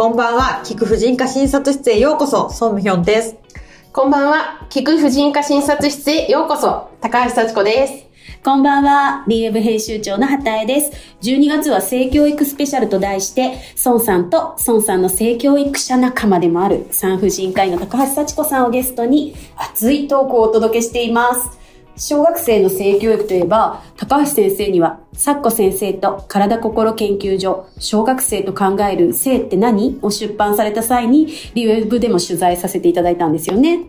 こんばんは。菊婦人科診察室へようこそ、ソンムヒョンです。こんばんは。菊婦人科診察室へようこそ。高橋幸子です。こんばんは。DF 編集長の畑江です。12月は性教育スペシャルと題して、孫さんと孫さんの性教育者仲間でもある産婦人科医の高橋幸子さんをゲストに熱いトークをお届けしています。小学生の性教育といえば、高橋先生には、咲子先生と体心研究所、小学生と考える性って何？を出版された際に、リウェブでも取材させていただいたんですよね。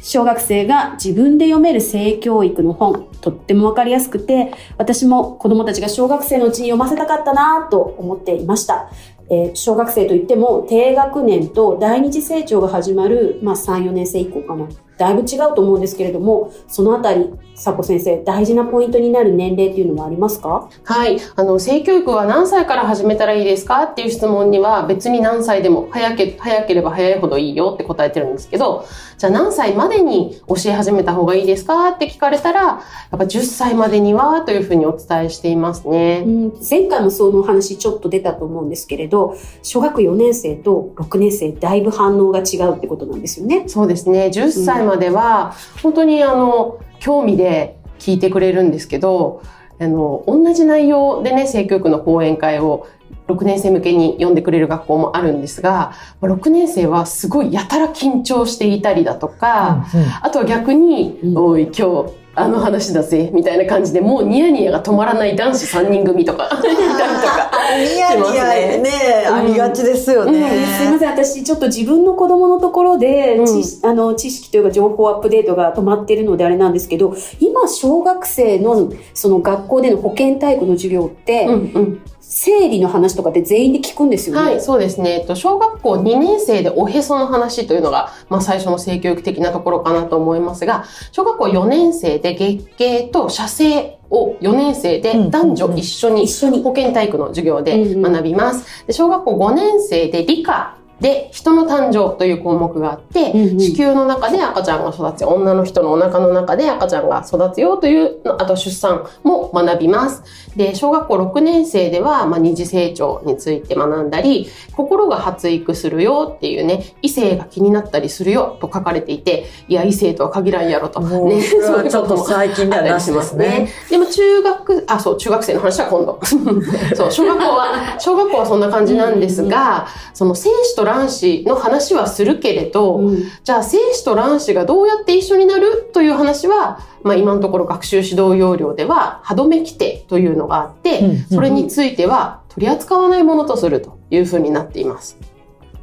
小学生が自分で読める性教育の本、とってもわかりやすくて、私も子供たちが小学生のうちに読ませたかったなと思っていました。えー小学生といっても低学年と第二次成長が始まる、まあ、3、4年生以降かな。だいぶ違うと思うんですけれども、そのあたり、佐子先生、大事なポイントになる年齢っていうのはありますか？はい。あの、性教育は何歳から始めたらいいですかっていう質問には別に何歳でも早け早ければ早いほどいいよって答えてるんですけど、じゃあ何歳までに教え始めた方がいいですかって聞かれたら、やっぱ10歳までにはというふうにお伝えしていますね。うん前回もそのお話ちょっと出たと思うんですけれど、小学4年生と6年生、だいぶ反応が違うってことなんですよね。そうですね。10歳までは、本当にあの、興味で聞いてくれるんですけど、あの、同じ内容でね、性教育の講演会を6年生向けに読んでくれる学校もあるんですが、まあ6年生はすごいやたら緊張していたりだとか、あとは逆に、うん。おい、今日、あの話だぜ、みたいな感じで、もうニヤニヤが止まらない男子3人組とか、いたりとか。ニヤニヤねうんありがちですよね。すいません、私ちょっと自分の子供のところで、うん知あの知識というか情報アップデートが止まっているのであれなんですけど、今小学生のその学校での保健体育の授業って、うんうん。生理の話とかって全員で聞くんですよね？はい、そうですね。えっと、小学校2年生でおへその話というのが、まあ最初の性教育的なところかなと思いますが、小学校4年生で月経と射精を4年生で男女一緒に一緒に。保健体育の授業で学びます。で小学校5年生で理科で人の誕生という項目があって、うんうん子宮の中で赤ちゃんが育つよ。女の人のお腹の中で赤ちゃんが育つよという、あと出産も学びます。で、小学校6年生では、まあ、二次成長について学んだり、心が発育するよっていうね、異性が気になったりするよと書かれていて、いや、異性とは限らんやろと。ね、それはちょっとも最近ではなしですね。。でも中学、あ、そう、中学生の話は今度。そう、小学校は、小学校はそんな感じなんですが、その精子と卵子の話はするけれど、うんじゃあ精子と卵子がどうやって一緒になるという話は、まあ今のところ学習指導要領では歯止め規定というのがあって、うんそれについては取り扱わないものとするというふうになっています。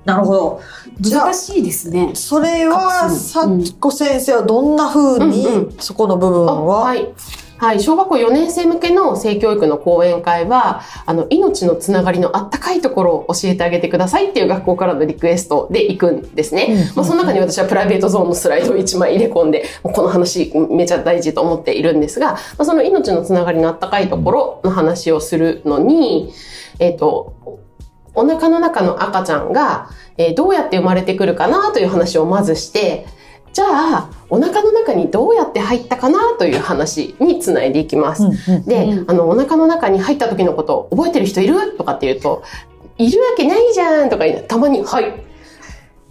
なるほど。じゃあ難、しいですね。それは、さっこ先生はどんな風に、うんうそこの部分あは、はい。はい。小学校4年生向けの性教育の講演会は、あの、命のつながりのあったかいところを教えてあげてくださいっていう学校からのリクエストで行くんですね。うんまあ、その中に私はプライベートゾーンのスライドを1枚入れ込んで、この話めちゃ大事と思っているんですが、まあ、その命のつながりのあったかいところの話をするのに、えっ、と、お腹の中の赤ちゃんが、えーどうやって生まれてくるかなという話をまずして、じゃあ、お腹の中にどうやって入ったかなという話につないでいきます。で、うんあの、お腹の中に入った時のことを覚えてる人いる？とかって言うと、いるわけないじゃんとかたまに、はい。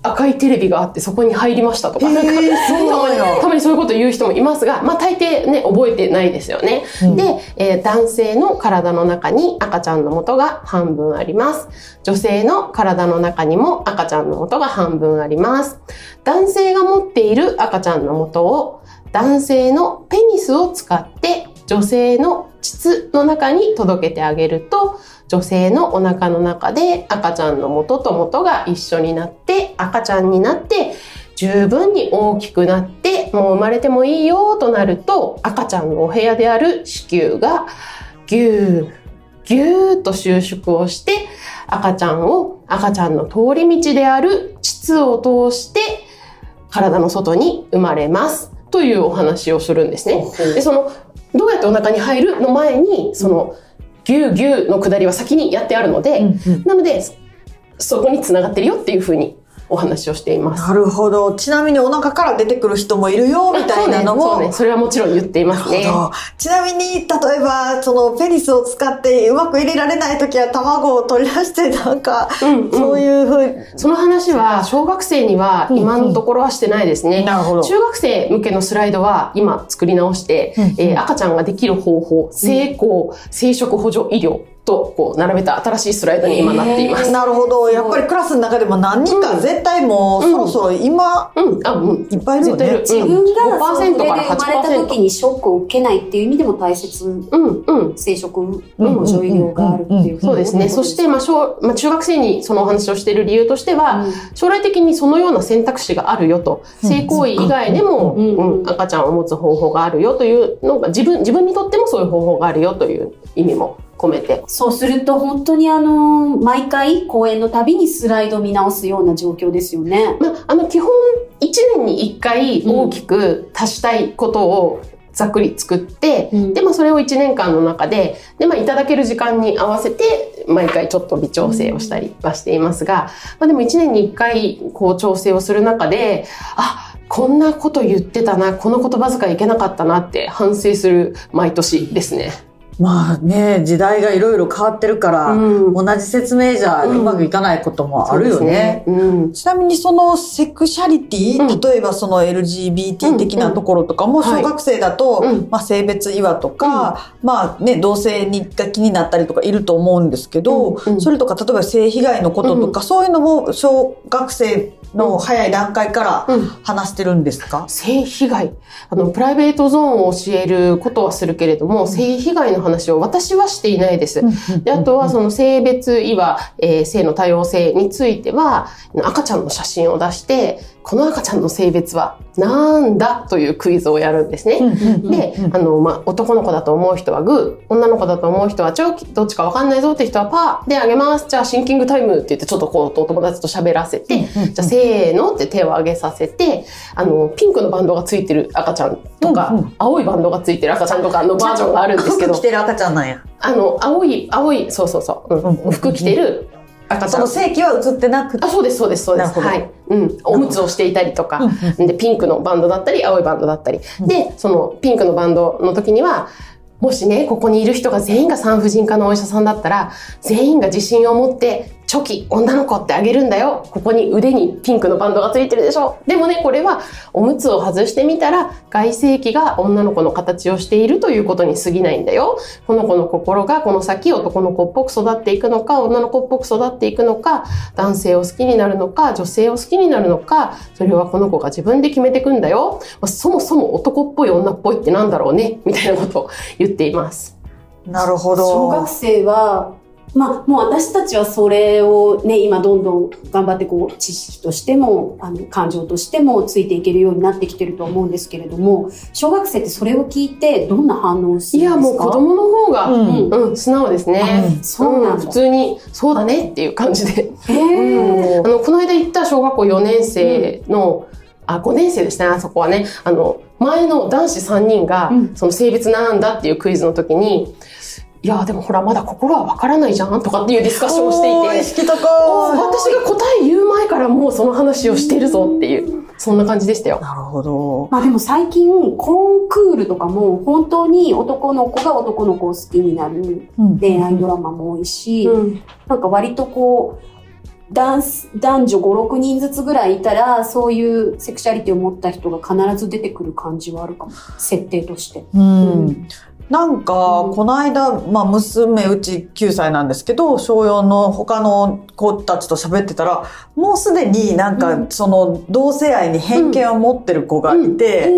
赤いテレビがあってそこに入りましたとか、へーなんかそうなんや たまにそういうこと言う人もいますが、まあ大抵ね、覚えてないですよね。うんで、えー男性の体の中に赤ちゃんの元が半分あります。女性の体の中にも赤ちゃんの元が半分あります。男性が持っている赤ちゃんの元を男性のペニスを使って女性の膣の中に届けてあげると女性のお腹の中で赤ちゃんの元と元が一緒になって赤ちゃんになって十分に大きくなってもう生まれてもいいよとなると赤ちゃんのお部屋である子宮がぎゅーぎゅーと収縮をして赤ちゃんを赤ちゃんの通り道である膣を通して体の外に生まれます。というお話をするんですね。でそのどうやってお腹に入るの前にそのぎゅうぎゅうの下りは先にやってあるので、うんうん。なのでそこに繋がってるよっていうふうにお話をしています。なるほど。ちなみにお腹から出てくる人もいるよ、みたいなのも。そうね、そうね。それはもちろん言っていますね。ちなみに、例えば、そのペニスを使ってうまく入れられない時は卵を取り出して、なんか、うんうん、そういうふうに。その話は、小学生には今のところはしてないですね。うんうん、なるほど。中学生向けのスライドは今作り直して、うんうん、えー、赤ちゃんができる方法、成功、生殖補助医療、とこう並べた新しいスライドに今なっています。なるほど。やっぱりクラスの中でも何人か絶対もうそろそろ今、うん、あ、うん、いっぱいいるよね。自分がそので生まれた時にショックを受けないっていう意味でも大切。うん、うん。生殖補助医療があるっていう。そうですね。そして、まあ、小、まあ、中学生にそのお話をしている理由としては、将来的にそのような選択肢があるよと、性行為以外でも、うん、赤ちゃんを持つ方法があるよというのが、自分、自分にとってもそういう方法があるよという意味も込めて。そうすると本当にあの、毎回公演のたびにスライド見直すような状況ですよね。まあ、あの、基本1年に1回大きく足したいことを、ざっくり作って、うん、で、まあ、それを1年間の中で、で、まあ、いただける時間に合わせて、毎回ちょっと微調整をしたりはしていますが、まあ、でも1年に1回、こう、調整をする中で、あ、こんなこと言ってたな、この言葉遣いいけなかったなって反省する毎年ですね。まあね、時代がいろいろ変わってるから、うん、同じ説明じゃうまくいかないこともあるよね。うんね。うん、ちなみにそのセクシャリティ、例えばその LGBT 的なところとかも、小学生だと、まあ性別違和とか、まあね、同性にが気になったりとかいると思うんですけど、それとか例えば性被害のこととか、そういうのも小学生の早い段階から話してるんですか、うん、性被害。あの、プライベートゾーンを教えることはするけれども、性被害の話を私はしていないです。で、あとはその性別いわ、えー、性の多様性については、赤ちゃんの写真を出して、この赤ちゃんの性別はなんだというクイズをやるんですね。で、あの、まあ、男の子だと思う人はグー、女の子だと思う人はチョキ、どっちかわかんないぞって人はパーであげます。じゃあシンキングタイムって言ってちょっとこうお友達と喋らせて、じゃあせーのって手を上げさせて、あの、ピンクのバンドがついてる赤ちゃんとか、青いバンドがついてる赤ちゃんとかのバージョンがあるんですけど。る赤ちゃんなんや。あの、青い、青い、そうそうそう、うん、服着てる赤ちゃん。その正規は映ってなくて。あ、そうです、そうです、そうです。はい。うん。おむつをしていたりとか、で、ピンクのバンドだったり、青いバンドだったり。で、そのピンクのバンドの時には、もしね、ここにいる人が全員が産婦人科のお医者さんだったら、全員が自信を持ってチョキ、女の子ってあげるんだよ。ここに腕にピンクのバンドがついてるでしょ。でもね、これはおむつを外してみたら、外性器が女の子の形をしているということに過ぎないんだよ。この子の心がこの先男の子っぽく育っていくのか、女の子っぽく育っていくのか、男性を好きになるのか、女性を好きになるのか、それはこの子が自分で決めていくんだよ。まあ、そもそも男っぽい女っぽいってなんだろうね、みたいなことを言っています。なるほど。小学生はまあ、もう私たちはそれをね、今どんどん頑張ってこう、知識としても、あの、感情としてもついていけるようになってきてると思うんですけれども、小学生ってそれを聞いてどんな反応をするんですか？いや、もう子供の方が、うん、うん、素直ですね。うん、そうなん普通に、そうだねっていう感じで。へ あの、この間行った小学校4年生の、あ、5年生でしたね、あそこはね。あの、前の男子3人が、その性別なんだっていうクイズの時に、いやでもほらまだ心はわからないじゃんとかっていうディスカッションをしていて。意識高私が答え言う前からもうその話をしてるぞっていうそんな感じでしたよ。なるほど。まあでも最近コンクールとかも本当に男の子が男の子を好きになる恋愛ドラマも多いし、うん、なんか割とこう男男女5、6人ずつぐらいいたら、そういうセクシャリティを持った人が必ず出てくる感じはあるかも。設定として。うん、うん。なんか、この間、まあ、娘、うち9歳なんですけど、小4の他の子たちと喋ってたら、もうすでになんか、その、同性愛に偏見を持ってる子がいて、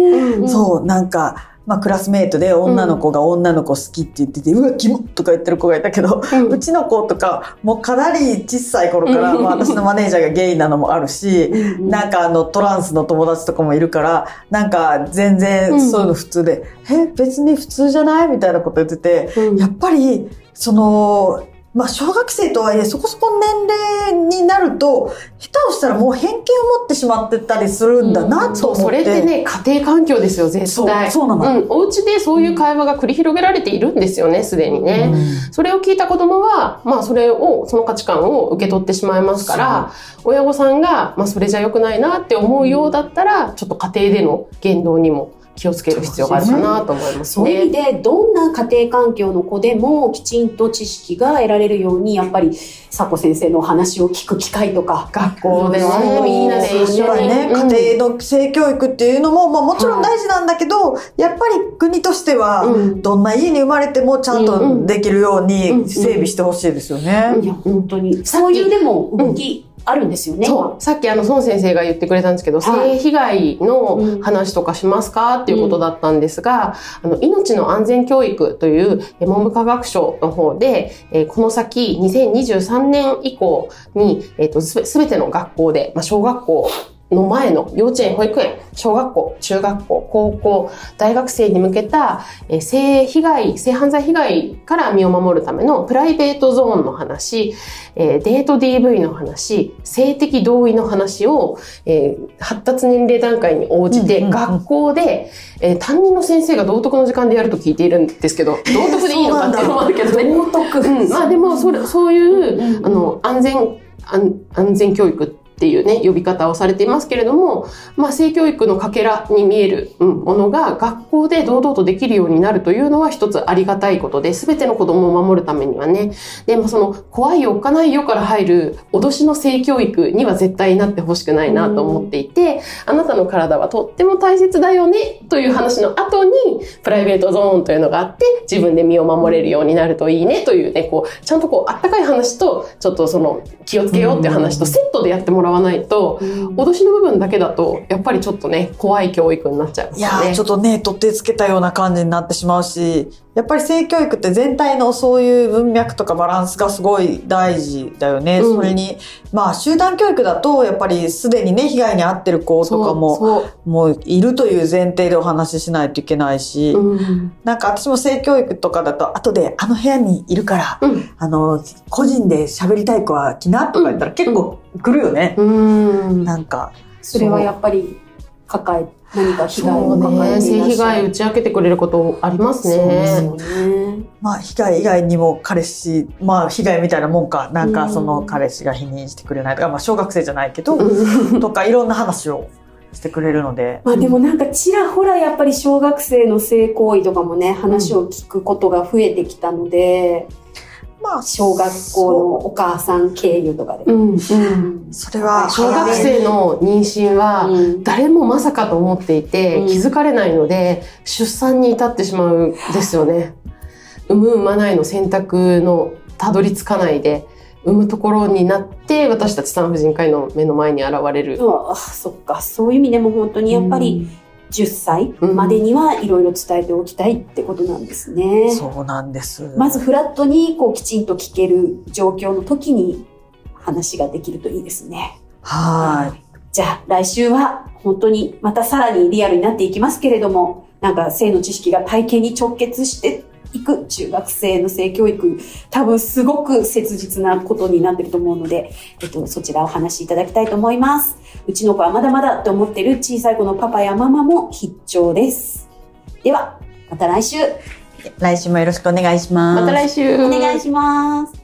そう、なんか、まあ、クラスメートで女の子が女の子好きって言ってて、うん、うわ、キモとか言ってる子がいたけど、うん、うちの子とか、もうかなり小さい頃から、まあ、私のマネージャーがゲイなのもあるし、うん、なんかあの、トランスの友達とかもいるから、なんか全然そういうの普通で、え、別に普通じゃない？みたいなこと言ってて、やっぱり、その、まあ小学生とはいえそこそこの年齢になると、下手をしたらもう偏見を持ってしまってたりするんだなと思って。それってね、家庭環境ですよ、絶対。そうそうなのん、お家でそういう会話が繰り広げられているんですよね、すでにね。うんそれを聞いた子供は、まあそれを、その価値観を受け取ってしまいますから、親御さんが、まあそれじゃ良くないなって思うようだったら、ちょっと家庭での言動にも気をつける必要があるかなと思いますそういう意味ね。で、どんな家庭環境の子でもきちんと知識が得られるように、やっぱり、佐子先生のお話を聞く機会とか、学校ではね、みんなで一緒ね、うん。家庭の性教育っていうのも、まあもちろん大事なんだけど、やっぱり国としては、うん。どんな家に生まれてもちゃんとんできるよううんに整備してほしいですよね。いや、本当に。そういうでも動きあるんですよね。そう。さっきあの、孫先生が言ってくれたんですけど、はい性被害の話とかしますかっていうことだったんですが、あの、命の安全教育というえ文部科学省の方で、えーこの先2023年以降に、えっ、と、すべての学校で、まあ、小学校の前の幼稚園、保育園、小学校、中学校、高校、大学生に向けた、えー性被害、性犯罪被害から身を守るためのプライベートゾーンの話、えーデート DV の話、性的同意の話を、えー発達年齢段階に応じて、学校で、えー担任の先生が道徳の時間でやると聞いているんですけど、道徳でいいのかっていうのもあるけどね。道徳。うん、まあでもそれ、そういう、あの、安全、安安全教育ってっていうね、呼び方をされていますけれども、まあ、性教育のかけらに見えるものが学校で堂々とできるようになるというのは一つありがたいことで、全ての子供を守るためにはね、でもその、怖いよ、おっかないよから入る脅しの性教育には絶対なってほしくないなと思っていて、あなたの体はとっても大切だよね、という話の後に、プライベートゾーンというのがあって、自分で身を守れるようになるといいね、というね、こう、ちゃんとこう、あったかい話と、ちょっとその、気をつけようっていう話とセットでやってもらわないと、脅しの部分だけだと、やっぱりちょっとね、怖い教育になっちゃいますいやちょっとね、取ってつけたような感じになってしまうし、やっぱり性教育って全体のそういう文脈とかバランスがすごい大事だよね。うんそれに、まあ集団教育だと、やっぱりすでにね、被害に遭ってる子とかも、もういるという前提でお話ししないといけないし、うんなんか私も性教育とかだと、後であの部屋にいるから、うんあの、個人で喋りたい子は来なとか言ったら結構来るよね。うん。なんか、それはやっぱり抱え、何か被害を抱えね。性被ていらっしゃる。害打ち明けてくれることありますそうですねよ。ね。まあ被害以外にも彼氏、まあ被害みたいなもんか、なんかその彼氏が否認してくれないとか、まあ小学生じゃないけど、うんとかいろんな話をしてくれるので、まあでもなんかちらほらやっぱり小学生の性行為とかもね、話を聞くことが増えてきたので、まあ小学校のお母さん経由とかで。うんうんそれは小学生の妊娠は、うん誰もまさかと思っていて、うん気づかれないので、出産に至ってしまうんですよね。産む産まないの選択のたどり着かないで、産むところになって、私たち産婦人科医の目の前に現れる。ああ、そっか。そういう意味でも本当にやっぱり10歳までにはいろいろ伝えておきたいってことなんですね。そうなんです。まずフラットにこうきちんと聞ける状況の時に話ができるといいですね。はい。じゃあ来週は本当にまたさらにリアルになっていきますけれども、なんか性の知識が体験に直結していく中学生の性教育、多分すごく切実なことになってると思うので、えっと、そちらをお話しいただきたいと思います。うちの子はまだまだって思ってる小さい子のパパやママも必聴です。では、また来週来週もよろしくお願いします。また来週。お願いします。